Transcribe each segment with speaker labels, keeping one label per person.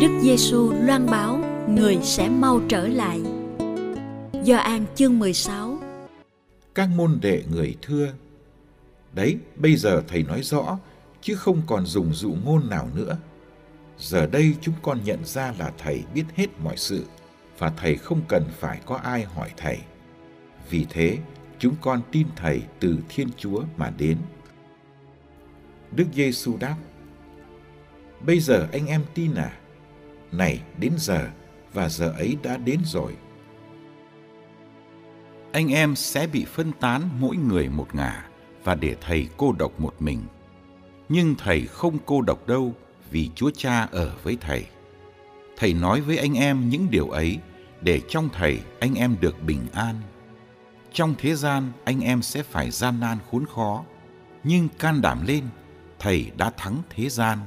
Speaker 1: Đức Giêsu loan báo người sẽ mau trở lại. Do An chương 16
Speaker 2: Các môn đệ người thưa Đấy, bây giờ thầy nói rõ, chứ không còn dùng dụ ngôn nào nữa. Giờ đây chúng con nhận ra là thầy biết hết mọi sự, và thầy không cần phải có ai hỏi thầy. Vì thế, chúng con tin thầy từ Thiên Chúa mà đến. Đức Giêsu đáp: Bây giờ anh em tin à? Này, đến giờ và giờ ấy đã đến rồi. Anh em sẽ bị phân tán mỗi người một ngả và để thầy cô độc một mình. Nhưng thầy không cô độc đâu vì Chúa Cha ở với thầy. Thầy nói với anh em những điều ấy để trong thầy anh em được bình an. Trong thế gian anh em sẽ phải gian nan khốn khó, nhưng can đảm lên, thầy đã thắng thế gian.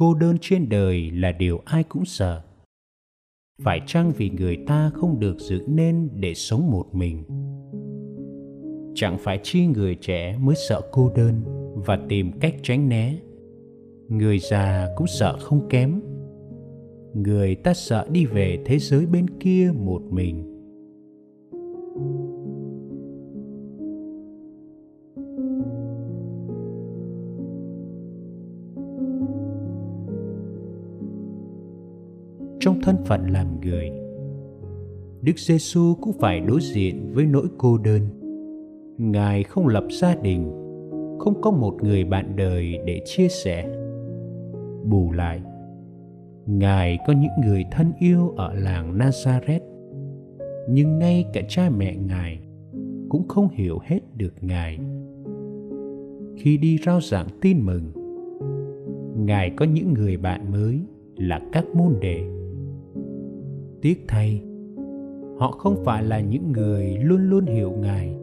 Speaker 3: Cô đơn trên đời là điều ai cũng sợ. Phải chăng vì người ta không được dựng nên để sống một mình? Chẳng phải chi người trẻ mới sợ cô đơn và tìm cách tránh né? Người già cũng sợ không kém. Người ta sợ đi về thế giới bên kia một mình. Phận làm người. Đức giêsu cũng phải đối diện với nỗi cô đơn. Ngài không lập gia đình, không có một người bạn đời để chia sẻ. Bù lại, ngài có những người thân yêu ở làng nazareth, nhưng ngay cả cha mẹ ngài cũng không hiểu hết được ngài. Khi đi rao giảng tin mừng, ngài có những người bạn mới là các môn đệ tiếc thay. Họ không phải là những người luôn luôn hiểu ngài.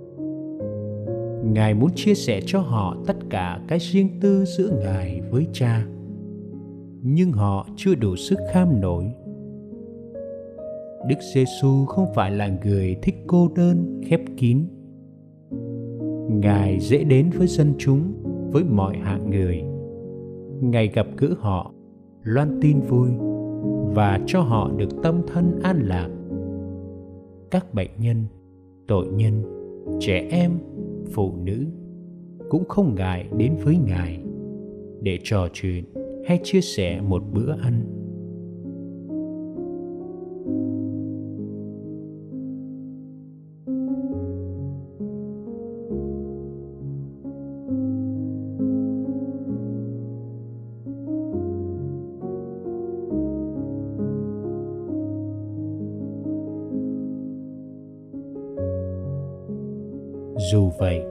Speaker 3: Ngài muốn chia sẻ cho họ tất cả cái riêng tư giữa ngài với cha. Nhưng họ chưa đủ sức kham nổi. Đức giê xu không phải là người thích cô đơn, khép kín. Ngài dễ đến với dân chúng, với mọi hạng người. Ngài gặp gỡ họ, loan tin vui và cho họ được tâm thân an lạc. Các bệnh nhân, tội nhân, trẻ em, phụ nữ cũng không ngại đến với ngài để trò chuyện hay chia sẻ một bữa ăn. Dù vậy,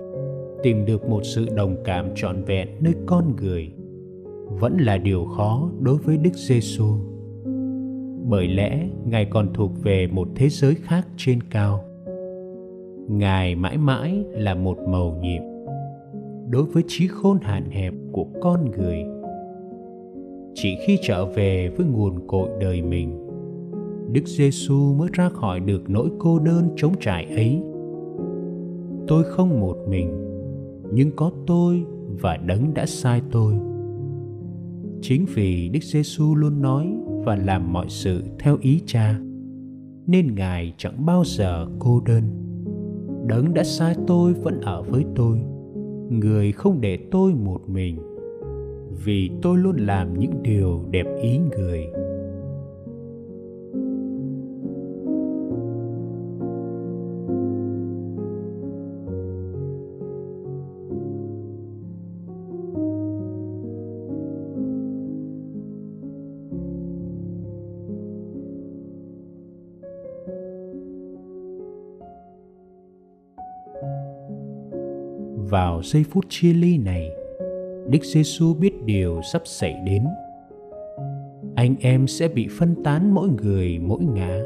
Speaker 3: tìm được một sự đồng cảm trọn vẹn nơi con người vẫn là điều khó đối với đức giêsu bởi lẽ ngài còn thuộc về một thế giới khác trên cao. Ngài mãi mãi là một màu nhiệm đối với trí khôn hạn hẹp của con người. Chỉ khi trở về với nguồn cội đời mình, đức giêsu mới ra khỏi được nỗi cô đơn trống trải ấy tôi không một mình, nhưng có tôi và đấng đã sai tôi. Chính vì đức giêsu luôn nói và làm mọi sự theo ý cha, nên ngài chẳng bao giờ cô đơn. Đấng đã sai tôi vẫn ở với tôi, người không để tôi một mình, vì tôi luôn làm những điều đẹp ý người. Vào giây phút chia ly này, đức giêsu biết điều sắp xảy đến. Anh em sẽ bị phân tán mỗi người mỗi ngã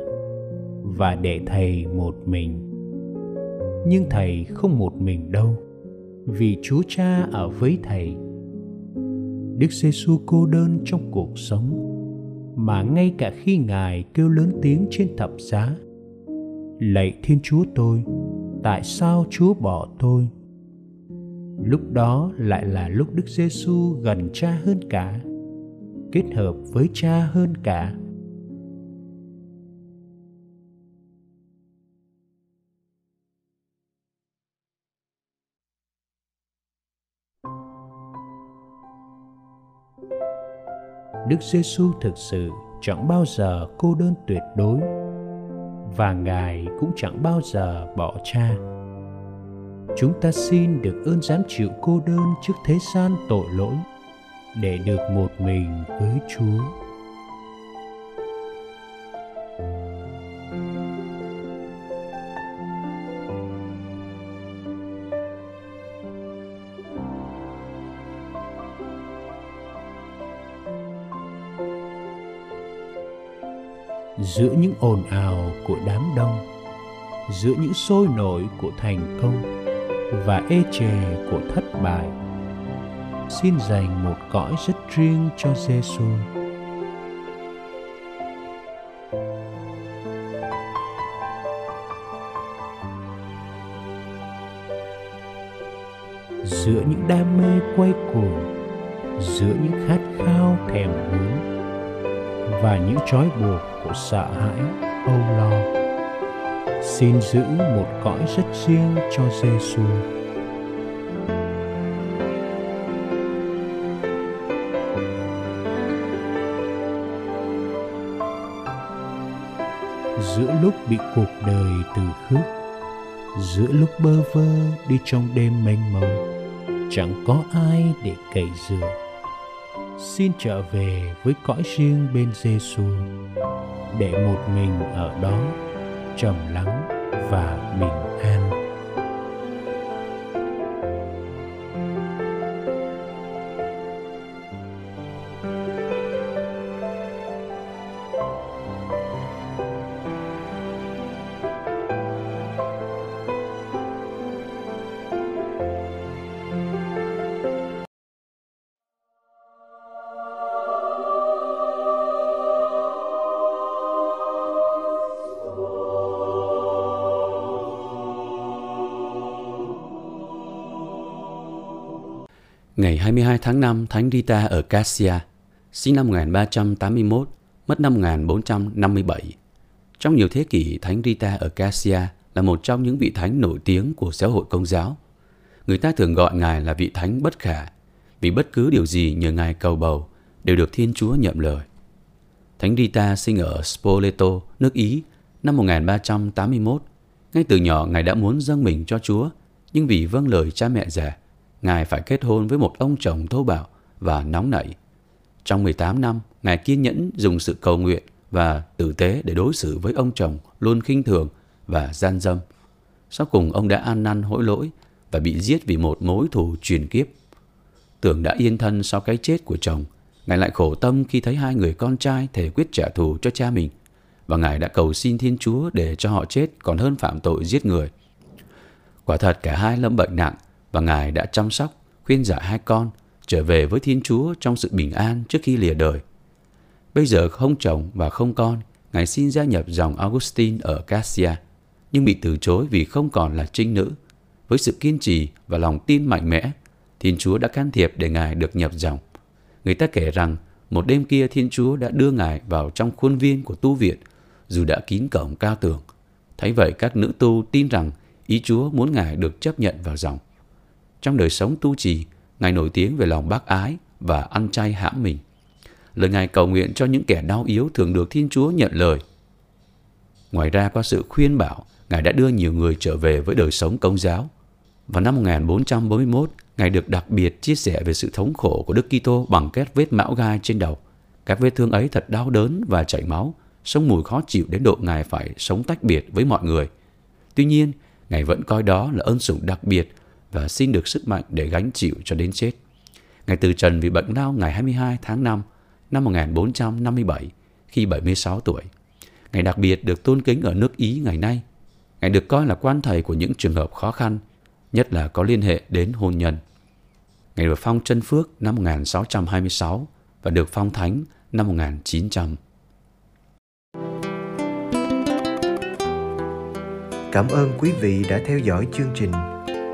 Speaker 3: và để thầy một mình. Nhưng thầy không một mình đâu, vì chúa cha ở với thầy. Đức giêsu cô đơn trong cuộc sống, mà ngay cả khi ngài kêu lớn tiếng trên thập giá, lạy thiên chúa tôi, tại sao chúa bỏ tôi? Lúc đó lại là lúc Đức Giêsu gần Cha hơn cả, kết hợp với Cha hơn cả. Đức Giêsu thực sự chẳng bao giờ cô đơn tuyệt đối và Ngài cũng chẳng bao giờ bỏ Cha chúng ta xin được ơn dám chịu cô đơn trước thế gian tội lỗi, để được một mình với chúa. Giữa những ồn ào của đám đông, giữa những sôi nổi của thành công và ê chề của thất bại xin dành một cõi rất riêng cho Giêsu. giữa những đam mê quay cuồng, giữa những khát khao thèm muốn và những trói buộc của sợ hãi âu lo xin giữ một cõi rất riêng cho Giêsu. giữa lúc bị cuộc đời từ khước, giữa lúc bơ vơ đi trong đêm mênh mông, chẳng có ai để cậy dựa xin trở về với cõi riêng bên Giêsu để một mình ở đó trầm lắng và bình
Speaker 4: Ngày 22 tháng 5, Thánh Rita ở Cassia, sinh năm 1381, mất năm 1457. Trong nhiều thế kỷ, Thánh Rita ở Cassia là một trong những vị thánh nổi tiếng của xã hội công giáo. Người ta thường gọi Ngài là vị thánh bất khả, vì bất cứ điều gì nhờ Ngài cầu bầu đều được Thiên Chúa nhậm lời. Thánh Rita sinh ở Spoleto, nước Ý, năm 1381. Ngay từ nhỏ Ngài đã muốn dâng mình cho Chúa, nhưng vì vâng lời cha mẹ già, Ngài phải kết hôn với một ông chồng thô bạo và nóng nảy. Trong 18 năm, Ngài kiên nhẫn dùng sự cầu nguyện và tử tế để đối xử với ông chồng luôn khinh thường và gian dâm. Sau cùng ông đã ăn năn hối lỗi và bị giết vì một mối thù truyền kiếp. Tưởng đã yên thân sau cái chết của chồng, Ngài lại khổ tâm khi thấy hai người con trai thể quyết trả thù cho cha mình và Ngài đã cầu xin Thiên Chúa để cho họ chết còn hơn phạm tội giết người. Quả thật cả hai lâm bệnh nặng và Ngài đã chăm sóc, khuyên giải hai con trở về với Thiên Chúa trong sự bình an trước khi lìa đời. Bây giờ không chồng và không con, Ngài xin gia nhập dòng Augustine ở Cassia, nhưng bị từ chối vì không còn là trinh nữ. Với sự kiên trì và lòng tin mạnh mẽ, Thiên Chúa đã can thiệp để Ngài được nhập dòng. Người ta kể rằng một đêm kia Thiên Chúa đã đưa Ngài vào trong khuôn viên của tu viện, dù đã kín cổng cao tường. Thấy vậy các nữ tu tin rằng ý Chúa muốn Ngài được chấp nhận vào dòng. Trong đời sống tu trì, Ngài nổi tiếng về lòng bác ái và ăn chay hãm mình. Lời Ngài cầu nguyện cho những kẻ đau yếu thường được Thiên Chúa nhận lời. Ngoài ra qua sự khuyên bảo, Ngài đã đưa nhiều người trở về với đời sống công giáo. Vào năm 1441, Ngài được đặc biệt chia sẻ về sự thống khổ của Đức Kitô bằng các vết mão gai trên đầu. Các vết thương ấy thật đau đớn và chảy máu, sống mùi khó chịu đến độ Ngài phải sống tách biệt với mọi người. Tuy nhiên, Ngài vẫn coi đó là ơn sủng đặc biệt và xin được sức mạnh để gánh chịu cho đến chết. Ngài từ trần vì bệnh lao ngày 22 tháng 5 năm 1457 khi 76 tuổi. Ngài đặc biệt được tôn kính ở nước Ý ngày nay. Ngài được coi là quan thầy của những trường hợp khó khăn, nhất là có liên hệ đến hôn nhân. Ngài được phong chân phước năm 1626 và được phong thánh năm 1900.
Speaker 5: Cảm ơn quý vị đã theo dõi chương trình.